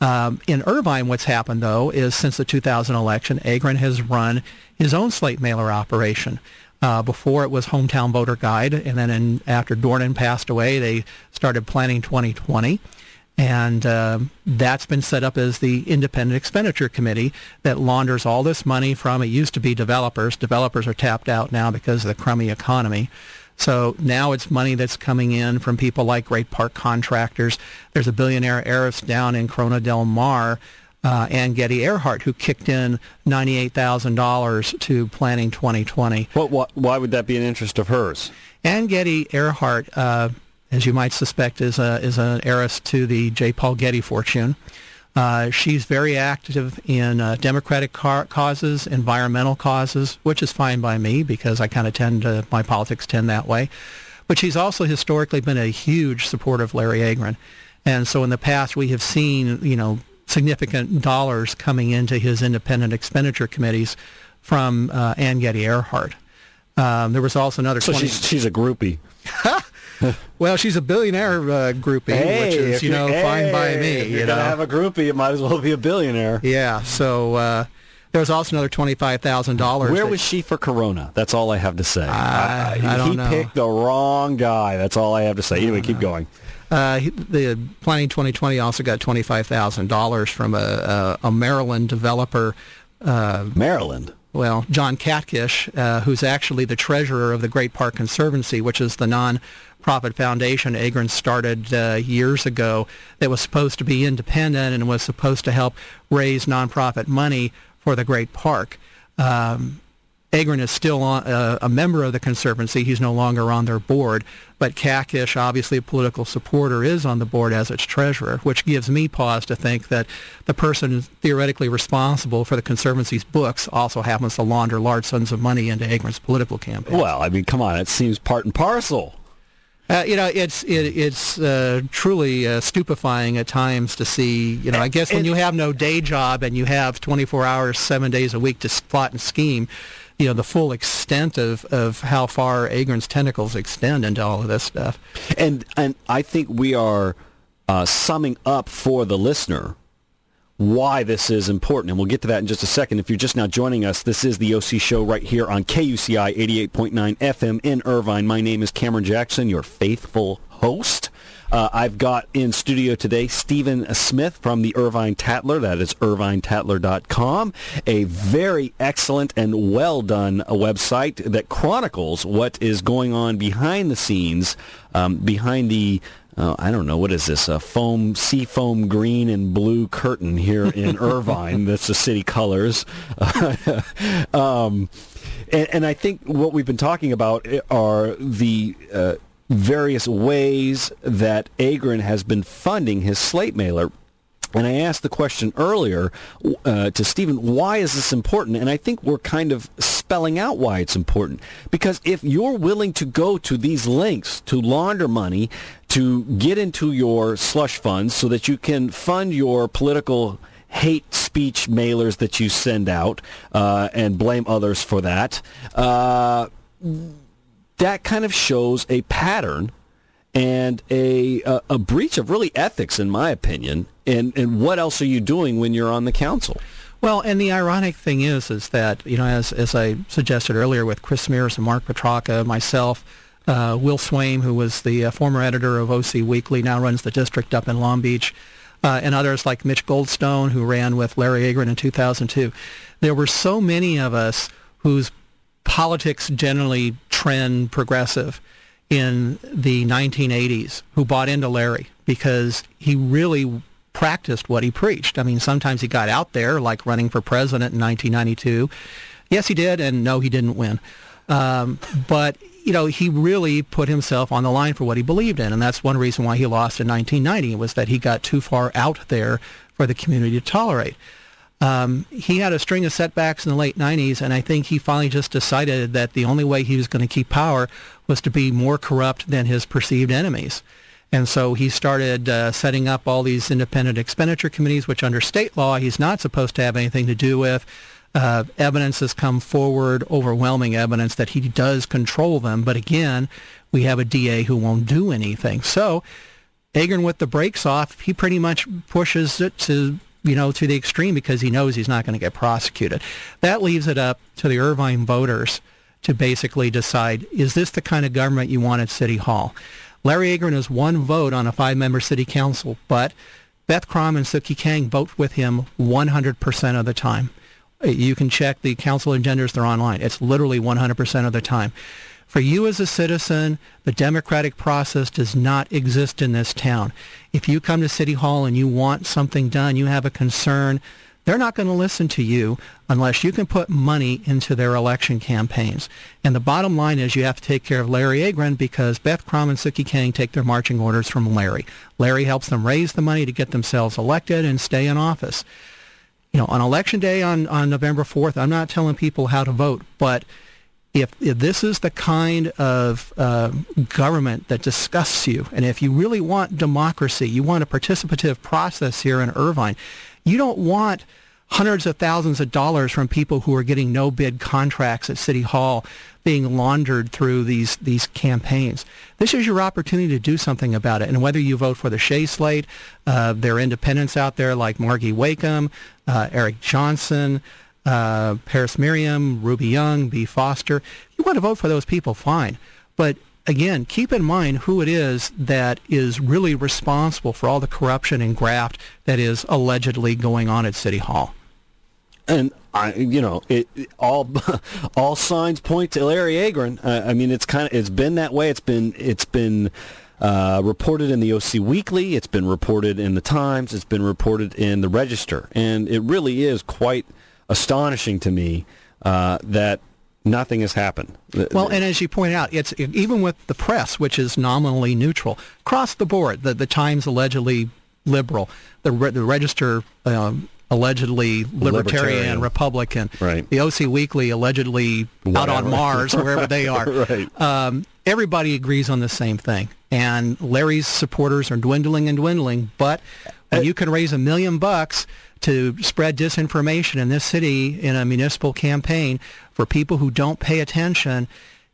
Um, in Irvine, what's happened, though, is since the 2000 election, Agran has run his own slate mailer operation. Uh, before it was Hometown Voter Guide, and then in, after Dornan passed away, they started planning 2020. And uh, that's been set up as the independent expenditure committee that launders all this money from, it used to be developers. Developers are tapped out now because of the crummy economy. So now it's money that's coming in from people like Great Park contractors. There's a billionaire heiress down in Corona del Mar, uh, Ann Getty Earhart, who kicked in $98,000 to Planning 2020. What, what, why would that be an interest of hers? Ann Getty Earhart, uh, as you might suspect, is, a, is an heiress to the J. Paul Getty fortune. Uh, she's very active in uh, democratic car- causes, environmental causes, which is fine by me because I kind of tend to, my politics tend that way. But she's also historically been a huge supporter of Larry Agran. And so in the past, we have seen, you know, significant dollars coming into his independent expenditure committees from uh, Ann Getty Earhart. Um, there was also another. So 20- she's, she's a groupie. well, she's a billionaire uh, groupie, hey, which is you know hey, fine by me. If you you're know, gonna have a groupie, it might as well be a billionaire. yeah. So uh, there was also another twenty-five thousand dollars. Where was she for Carona? That's all I have to say. I- I don't he know. picked the wrong guy. That's all I have to say. Anyway, keep going. Uh, the Planning 2020 also got twenty-five thousand dollars from a, a, a Maryland developer. Uh, Maryland. well, John Catkish, uh, who's actually the treasurer of the Great Park Conservancy, which is the non-profit foundation Agran started uh, years ago that was supposed to be independent and was supposed to help raise nonprofit money for the Great Park. Um, Agran is still on, uh, a member of the Conservancy. He's no longer on their board. But Kakish, obviously a political supporter, is on the board as its treasurer, which gives me pause to think that the person theoretically responsible for the Conservancy's books also happens to launder large sums of money into Agran's political campaign. Well, I mean, come on. It seems part and parcel. Uh, you know, it's it, it's uh, truly uh, stupefying at times to see. You know, I guess when you have no day job and you have 24 hours, seven days a week to plot and scheme, you know, the full extent of, of how far Agran's tentacles extend into all of this stuff. And and I think we are uh, summing up for the listener why this is important. And we'll get to that in just a second. If you're just now joining us, this is the OC Show right here on KUCI 88.9 FM in Irvine. My name is Cameron Jackson, your faithful host. Uh, I've got in studio today Stephen Smith from the Irvine Tatler. That is irvinetatler.com. A very excellent and well done website that chronicles what is going on behind the scenes, um, behind the uh, I don't know what is this a foam sea foam green and blue curtain here in Irvine. That's the city colors. um, and, and I think what we've been talking about are the uh, various ways that Agran has been funding his slate mailer. And I asked the question earlier uh, to Stephen, why is this important? And I think we're kind of spelling out why it's important. Because if you're willing to go to these links to launder money, to get into your slush funds so that you can fund your political hate speech mailers that you send out uh, and blame others for that, uh, that kind of shows a pattern and a, a a breach of really ethics, in my opinion. And and what else are you doing when you're on the council? Well, and the ironic thing is, is that you know, as as I suggested earlier, with Chris Mears and Mark Petracca, myself, uh, Will Swaim, who was the uh, former editor of OC Weekly, now runs the district up in Long Beach, uh, and others like Mitch Goldstone, who ran with Larry Agran in 2002. There were so many of us whose politics generally trend progressive in the 1980s who bought into Larry because he really practiced what he preached. I mean, sometimes he got out there, like running for president in 1992. Yes, he did, and no, he didn't win. Um, but you know, he really put himself on the line for what he believed in, and that's one reason why he lost in 1990 was that he got too far out there for the community to tolerate. Um, he had a string of setbacks in the late 90s, and I think he finally just decided that the only way he was going to keep power was to be more corrupt than his perceived enemies. And so he started uh, setting up all these independent expenditure committees, which under state law he's not supposed to have anything to do with. Uh, evidence has come forward, overwhelming evidence that he does control them. But again, we have a DA who won't do anything. So Agran with the brakes off, he pretty much pushes it to you know, to the extreme because he knows he's not going to get prosecuted. That leaves it up to the Irvine voters to basically decide, is this the kind of government you want at City Hall? Larry Agran has one vote on a five-member city council, but Beth Krom and Sukhee Kang vote with him 100% of the time. Uh, you can check the council agendas; they're online. It's literally 100% of the time. For you as a citizen, the democratic process does not exist in this town. If you come to City Hall and you want something done, you have a concern, they're not going to listen to you unless you can put money into their election campaigns. And the bottom line is you have to take care of Larry Agran because Beth Krom and Sukhee Kang take their marching orders from Larry. Larry helps them raise the money to get themselves elected and stay in office. You know, on election day on, on November 4th, I'm not telling people how to vote, but if, if this is the kind of uh, government that disgusts you, and if you really want democracy, you want a participative process here in Irvine, you don't want hundreds of thousands of dollars from people who are getting no bid contracts at City Hall being laundered through these these campaigns. This is your opportunity to do something about it. And whether you vote for the Shea slate, uh, there are independents out there like Margie Wakeham, uh, Eric Johnson, uh, Paris Miriam, Ruby Young, B. Foster. You want to vote for those people, fine. But again, keep in mind who it is that is really responsible for all the corruption and graft that is allegedly going on at City Hall. And I, you know, it, all all signs point to Larry Agran. I mean, it's kind of it's been that way. It's been it's been uh, reported in the OC Weekly. It's been reported in the Times. It's been reported in the Register, and it really is quite astonishing to me uh, that nothing has happened. Well, and as you point out, it's even with the press, which is nominally neutral, across the board. The the Times allegedly liberal, the the Register. Um, allegedly libertarian, libertarian, Republican. Right. The OC Weekly allegedly Whatever. out on Mars, wherever they are. right. Um, everybody agrees on the same thing. And Larry's supporters are dwindling and dwindling. But when uh, you can raise a million bucks to spread disinformation in this city in a municipal campaign for people who don't pay attention.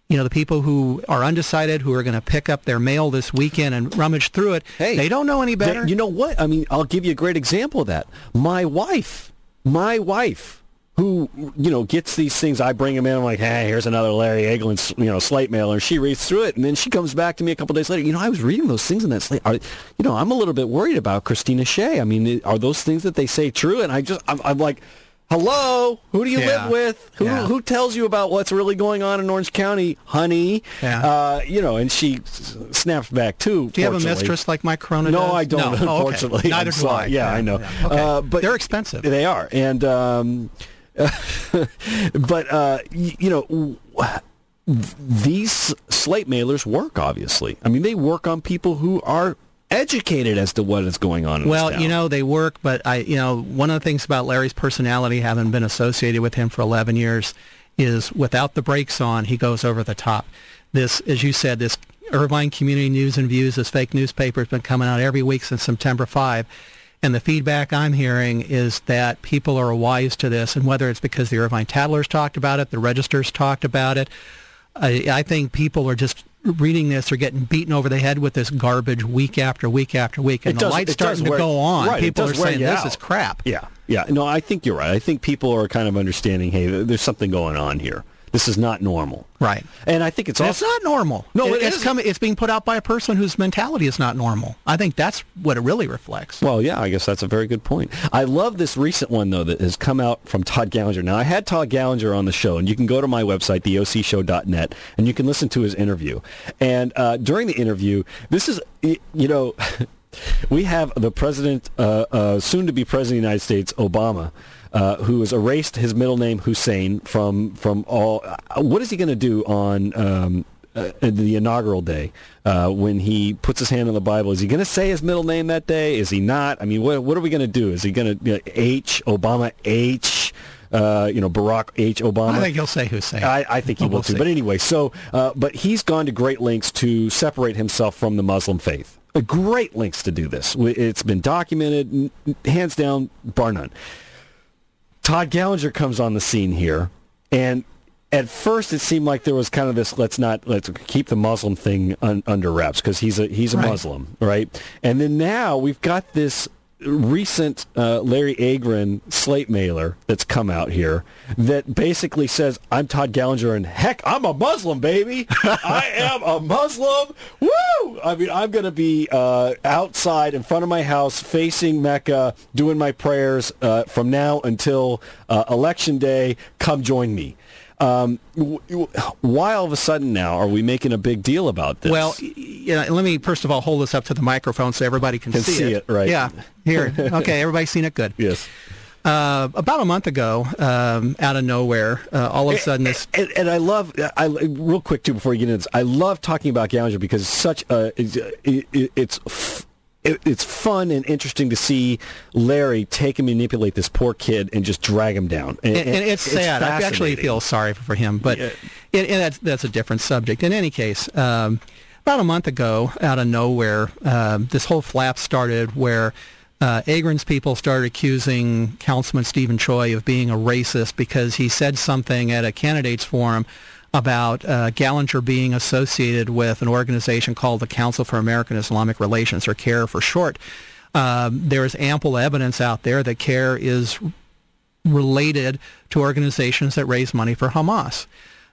You know, the people who are undecided, who are going to pick up their mail this weekend and rummage through it, hey, they don't know any better. you know what? I mean, I'll give you a great example of that. My wife, my wife who you know gets these things. I bring them in. I'm like, hey, here's another Larry Agran, you know, slate mailer. She reads through it, and then she comes back to me a couple days later. You know, I was reading those things in that slate. Are, you know, I'm a little bit worried about Christina Shea. I mean, are those things that they say true? And I just, I'm, I'm like. Hello, who do you yeah. live with? Who yeah. who tells you about what's really going on in Orange County, honey? Yeah. Uh, you know, and she snaps back too. Do you have a mistress like Mike Carona? No, does? I don't. No. Unfortunately, oh, okay. neither do I. Yeah, I know. Okay. Uh, but they're expensive. They are, and. Um, but uh, you know, these slate mailers work. Obviously, I mean, they work on people who are educated as to what is going on. well, you know, they work, but I, you know, one of the things about Larry's personality, having been associated with him for 11 years, is without the brakes on, he goes over the top. This, as you said, this Irvine Community News and Views, this fake newspaper has been coming out every week since September 5 and the feedback I'm hearing is that people are wise to this, and whether it's because the Irvine Tatler's talked about it, the Registers talked about it, I, I think people are just reading this or getting beaten over the head with this garbage week after week after week, and the light's starting to go on. Right, people are saying this out. is crap. Yeah, Yeah, no, I think you're right. I think people are kind of understanding, hey, there's something going on here. This is not normal. Right. And I think it's also it's not normal. No, it, it it's coming. It's being put out by a person whose mentality is not normal. I think that's what it really reflects. Well, yeah, I guess that's a very good point. I love this recent one, though, that has come out from Todd Gallinger. Now, I had Todd Gallinger on the show, and you can go to my website, theocshow.net, and you can listen to his interview. And uh, during the interview, this is you know, we have the president, uh, uh, soon to be president of the United States, Obama. Uh, who has erased his middle name Hussein from from all? Uh, what is he going to do on um, uh, the inaugural day uh, when he puts his hand on the Bible? Is he going to say his middle name that day? Is he not? I mean, what what are we going to do? Is he going to you know, H Obama H? Uh, you know, Barack H. Obama. I think he'll say Hussein. I, I think he will too. see. But anyway, so uh, but he's gone to great lengths to separate himself from the Muslim faith. Great lengths to do this. It's been documented, hands down, bar none. Todd Gallinger comes on the scene here, and at first it seemed like there was kind of this let's not let's keep the Muslim thing un, under wraps because he's a he's a Right. Muslim, right? And then now we've got this recent uh, Larry Agran slate mailer that's come out here that basically says I'm Todd Gallinger and heck I'm a Muslim baby. I am a Muslim. Woo! I mean I'm gonna be uh, outside in front of my house facing Mecca doing my prayers uh, from now until uh, election day. Come join me um, why all of a sudden now are we making a big deal about this Well, yeah, let me first of all hold this up to the microphone so everybody can, see it. Can see it, right. Yeah, here. Okay, everybody's seen it. Good. yes Uh, about a month ago, um, out of nowhere, uh, all of a sudden this. and, and I love I real quick too before you get into this. I love talking about Gallinger because it's such a it's it's it, it's fun and interesting to see Larry take and manipulate this poor kid and just drag him down. And, and, and it's sad. I actually feel sorry for him, but Yeah. it, and that's that's a different subject. In any case, um, about a month ago, out of nowhere, um, this whole flap started where. Uh, Agran's people started accusing Councilman Stephen Choi of being a racist because he said something at a candidates forum about uh, Gallinger being associated with an organization called the Council for American Islamic Relations, or CAIR for short. Um, there is ample evidence out there that CAIR is related to organizations that raise money for Hamas.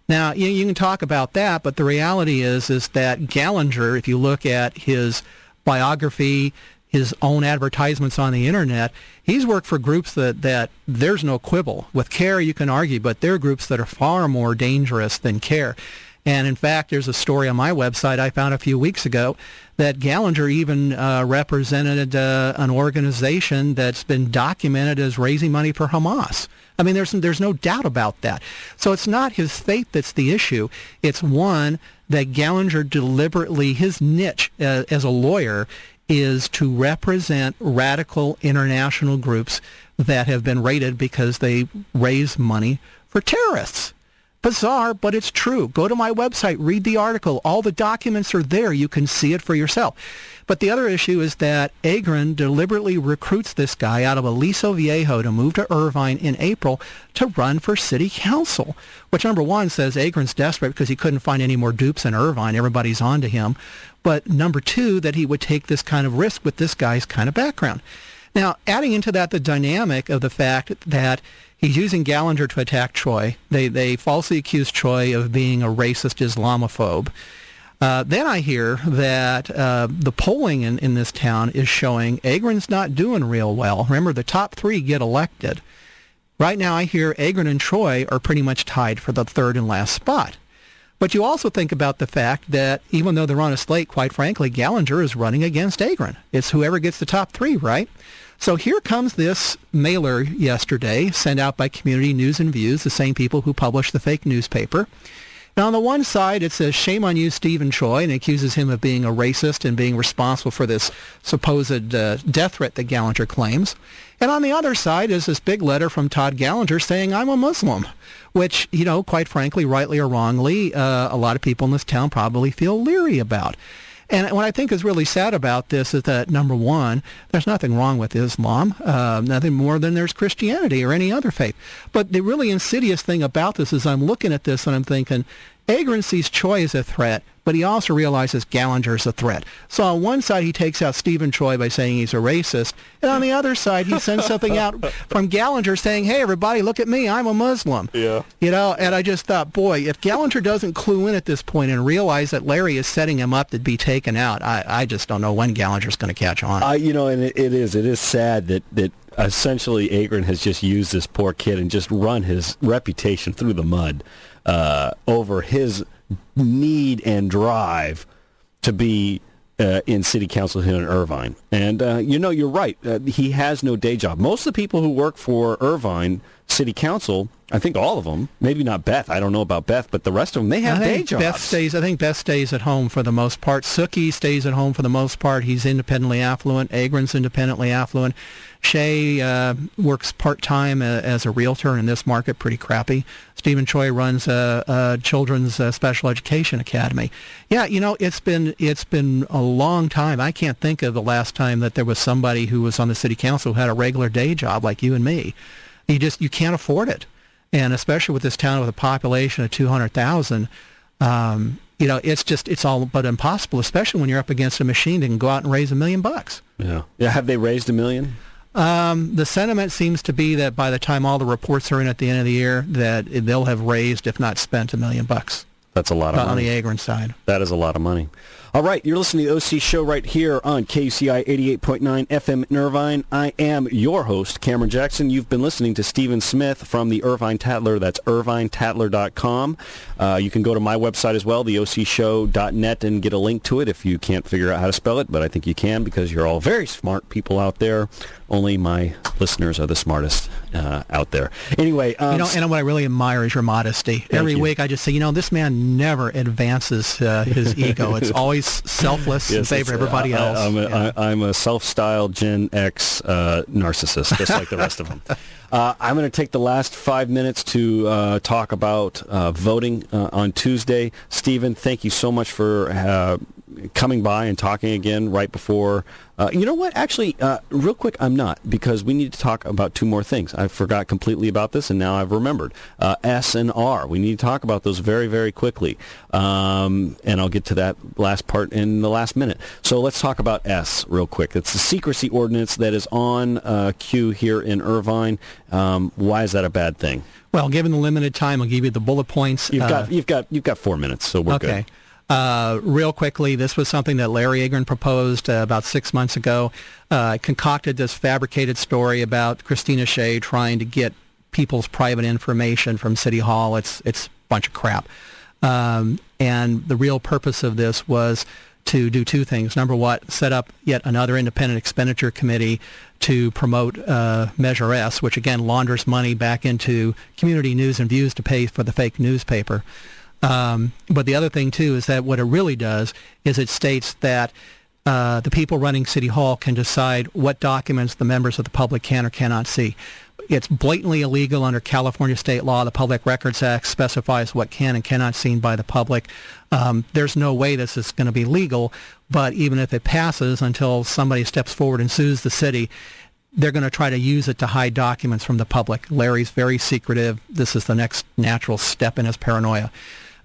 Now, you, you can talk about that, but the reality is is that Gallinger, if you look at his biography, his own advertisements on the internet, he's worked for groups that, that there's no quibble. With CAIR, you can argue, but they're groups that are far more dangerous than CAIR. And in fact, there's a story on my website I found a few weeks ago that Gallinger even uh, represented uh, an organization that's been documented as raising money for Hamas. I mean, there's there's no doubt about that. So it's not his faith that's the issue. It's one that Gallinger deliberately his niche uh, as a lawyer is to represent radical international groups that have been raided because they raise money for terrorists. Bizarre, but it's true. Go to my website, read the article. All the documents are there. You can see it for yourself. But the other issue is that Agran deliberately recruits this guy out of Aliso Viejo to move to Irvine in April to run for city council, which number one says Agran's desperate because he couldn't find any more dupes in Irvine. Everybody's on to him. But number two, that he would take this kind of risk with this guy's kind of background. Now, adding into that the dynamic of the fact that he's using Gallinger to attack Choi. They, they falsely accuse Choi of being a racist Islamophobe. Uh, then I hear that uh, the polling in, in this town is showing Agran's not doing real well. Remember, the top three get elected. Right now, I hear Agran and Choi are pretty much tied for the third and last spot. But you also think about the fact that even though they're on a slate, quite frankly, Gallinger is running against Agran. It's whoever gets the top three, right? So here comes this mailer yesterday sent out by Community News and Views, the same people who published the fake newspaper. Now, on the one side, it says, shame on you, Stephen Choi, and accuses him of being a racist and being responsible for this supposed uh, death threat that Gallinger claims. And on the other side is this big letter from Todd Gallinger saying, I'm a Muslim, which, you know, quite frankly, rightly or wrongly, uh, a lot of people in this town probably feel leery about. And what I think is really sad about this is that, number one, there's nothing wrong with Islam, uh, nothing more than there's Christianity or any other faith. But the really insidious thing about this is I'm looking at this and I'm thinking, Agran sees Choi as a threat, but he also realizes Gallinger is a threat. So on one side, he takes out Stephen Choi by saying he's a racist, and on the other side, he sends something out from Gallinger saying, "Hey, everybody, look at me, I'm a Muslim." Yeah. You know, and I just thought, boy, if Gallinger doesn't clue in at this point and realize that Larry is setting him up to be taken out, I, I just don't know when Gallinger's going to catch on. I, you know, and it, it is. It is sad that that essentially Agran has just used this poor kid and just run his reputation through the mud uh, over his need and drive to be uh, in city council here in Irvine. And, uh, you know, you're right. Uh, he has no day job. Most of the people who work for Irvine City Council, I think all of them, maybe not Beth, I don't know about Beth, but the rest of them, they have I day jobs. Beth stays. I think Beth stays at home for the most part. Sukhee stays at home for the most part. He's independently affluent. Agran's independently affluent. Shea uh, works part time uh, as a realtor in this market, pretty crappy. Stephen Choi runs a, a children's uh, special education academy. Yeah, you know it's been it's been a long time. I can't think of the last time that there was somebody who was on the city council who had a regular day job like you and me. You just you can't afford it, and especially with this town with a population of two hundred thousand. Um, you know, it's just it's all but impossible, especially when you're up against a machine that can go out and raise a million bucks. Yeah. Yeah. Have they raised a million? Um, the sentiment seems to be that by the time all the reports are in at the end of the year, that they'll have raised, if not spent, a million bucks That's a lot of uh, on money. the Agran side. That is a lot of money. All right, you're listening to the OC Show right here on KUCI 88.9 FM in Irvine. I am your host, Cameron Jackson. You've been listening to Stephen Smith from the Irvine Tatler. That's irvinetatler.com. Uh, you can go to my website as well, theocshow.net, and get a link to it if you can't figure out how to spell it, but I think you can because you're all very smart people out there. Only my listeners are the smartest uh, out there. Anyway, um, You know, and what I really admire is your modesty. Every you. week I just say, you know, this man never advances uh, his ego. It's always selfless in favor of it's, uh, everybody I- else. I'm a, Yeah. I, I'm a self-styled Gen X uh, narcissist, just like the rest of them. Uh, I'm going to take the last five minutes to uh, talk about uh, voting uh, on Tuesday. Stephen, thank you so much for uh, coming by and talking again right before. Uh, you know what? Actually, uh, real quick, I'm not because we need to talk about two more things. I forgot completely about this, and now I've remembered. Uh, S and R. We need to talk about those very, very quickly, um, and I'll get to that last part in the last minute. So let's talk about S real quick. It's the secrecy ordinance that is on uh, queue here in Irvine. Um, why is that a bad thing? well, given the limited time, I'll give you the bullet points. You've Uh, got you've got you've got four minutes, so we're good. okay. good. Uh, real quickly, this was something that Larry Agran proposed uh, about six months ago. Uh, concocted this fabricated story about Christina Shea trying to get people's private information from City Hall. It's it's a bunch of crap. Um, and the real purpose of this was to do two things. Number one, set up yet another independent expenditure committee to promote uh, Measure S, which again launders money back into community news and views to pay for the fake newspaper. Um, but the other thing too is that what it really does is it states that uh, the people running City Hall can decide what documents the members of the public can or cannot see. It's blatantly illegal under California state law. The Public Records Act specifies what can and cannot seen by the public. Um, there's no way this is going to be legal, but even if it passes until somebody steps forward and sues the city, they're going to try to use it to hide documents from the public. Larry's very secretive. This is the next natural step in his paranoia.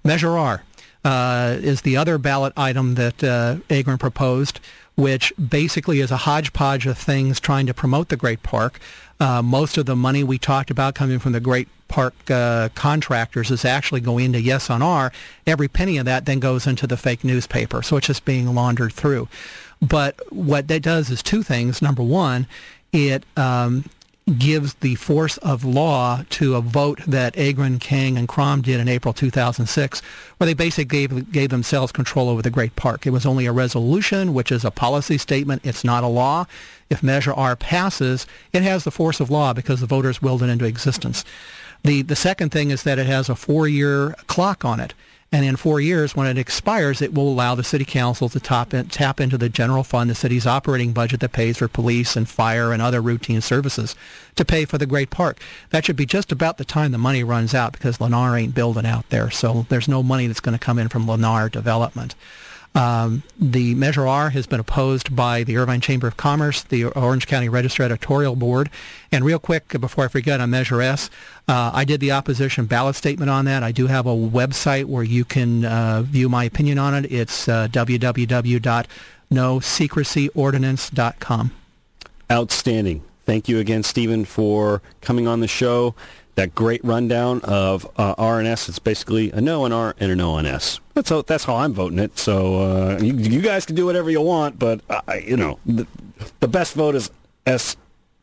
Measure R uh, is the other ballot item that uh, Agran proposed, which basically is a hodgepodge of things trying to promote the Great Park. Uh, most of the money we talked about coming from the Great Park uh, contractors is actually going into Yes on R. Every penny of that then goes into the fake newspaper, so it's just being laundered through. But what that does is two things. Number one, it um, gives the force of law to a vote that Agran, King, and Krom did in April 2006, where they basically gave, gave themselves control over the Great Park. It was only a resolution, which is a policy statement. It's not a law. If Measure R passes, it has the force of law because the voters willed it into existence. The, the second thing is that it has a four-year clock on it. And in four years, when it expires, it will allow the city council to top in, tap into the general fund, the city's operating budget that pays for police and fire and other routine services, to pay for the great park. That should be just about the time the money runs out because Lennar ain't building out there, so there's no money that's going to come in from Lennar development. Um, the Measure R has been opposed by the Irvine Chamber of Commerce, the Orange County Register Editorial Board, and real quick before I forget on Measure S, uh, I did the opposition ballot statement on that. I do have a website where you can uh, view my opinion on it. It's uh, www.nosecrecyordinance.com. Outstanding. Thank you again, Stephen, for coming on the show. That great rundown of uh, R and S. It's basically a no on R and a no on S. That's how, that's how I'm voting it. So uh, you, you, guys can do whatever you want, but you know the, the best vote is S,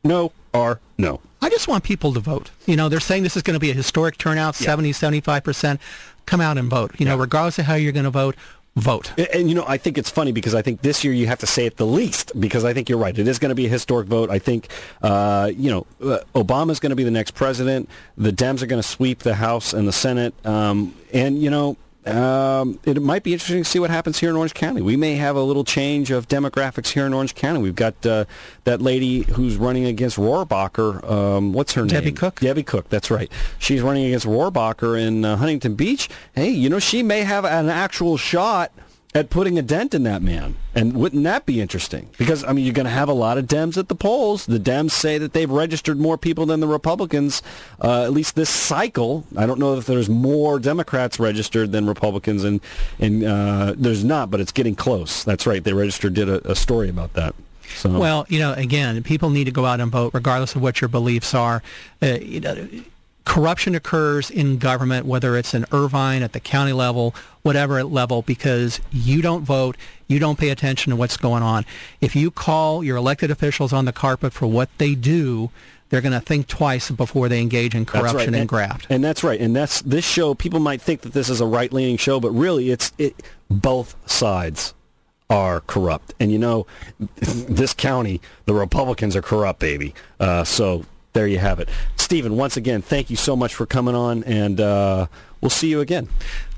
no, R, no. I just want people to vote. You know, they're saying this is going to be a historic turnout, yeah. 70, 75%. Come out and vote. You yeah. know, regardless of how you're going to vote, vote. And, and, you know, I think it's funny because I think this year you have to say it the least because I think you're right. It is going to be a historic vote. I think, uh, you know, uh, Obama's going to be the next president. The Dems are going to sweep the House and the Senate. Um, and, you know, um, it might be interesting to see what happens here in Orange County. We may have a little change of demographics here in Orange County. We've got uh, that lady who's running against Rohrabacher. Um, what's her Debbie name? Debbie Cook. Debbie Cook. That's right. She's running against Rohrabacher in uh, Huntington Beach. Hey, you know she may have an actual shot at putting a dent in that man. And wouldn't that be interesting? Because, I mean, you're going to have a lot of Dems at the polls. The Dems say that they've registered more people than the Republicans, uh, at least this cycle. I don't know if there's more Democrats registered than Republicans, and, and uh, there's not, but it's getting close. That's right. They registered, did a, a story about that. So. Well, you know, again, people need to go out and vote regardless of what your beliefs are. Uh, you know, corruption occurs in government, whether it's in Irvine at the county level, whatever level, because you don't vote, you don't pay attention to what's going on. If you call your elected officials on the carpet for what they do, they're going to think twice before they engage in corruption right. and, and, graft. And that's right. And that's this show. People might think that this is a right-leaning show, but really, it's it, both sides are corrupt. And you know, this county, the Republicans are corrupt, baby. Uh, so there you have it. Stephen, once again, thank you so much for coming on, and uh, we'll see you again.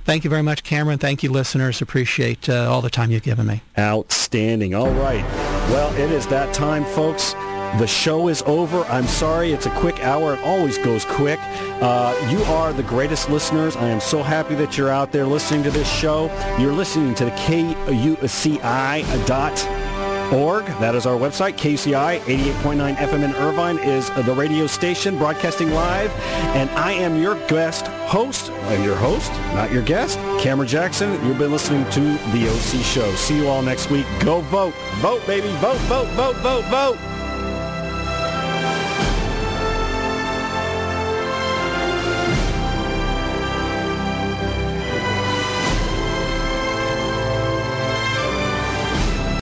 Thank you very much, Cameron. Thank you, listeners. Appreciate uh, all the time you've given me. Outstanding. All right. Well, it is that time, folks. The show is over. I'm sorry. It's a quick hour. It always goes quick. Uh, you are the greatest listeners. I am so happy that you're out there listening to this show. You're listening to the KUCI dot org. That is our website. KUCI 88.9 FM in Irvine is the radio station broadcasting live. And I am your guest host, and your host, not your guest, Cameron Jackson. You've been listening to The OC Show. See you all next week. Go vote. Vote, baby. Vote, vote, vote, vote, vote.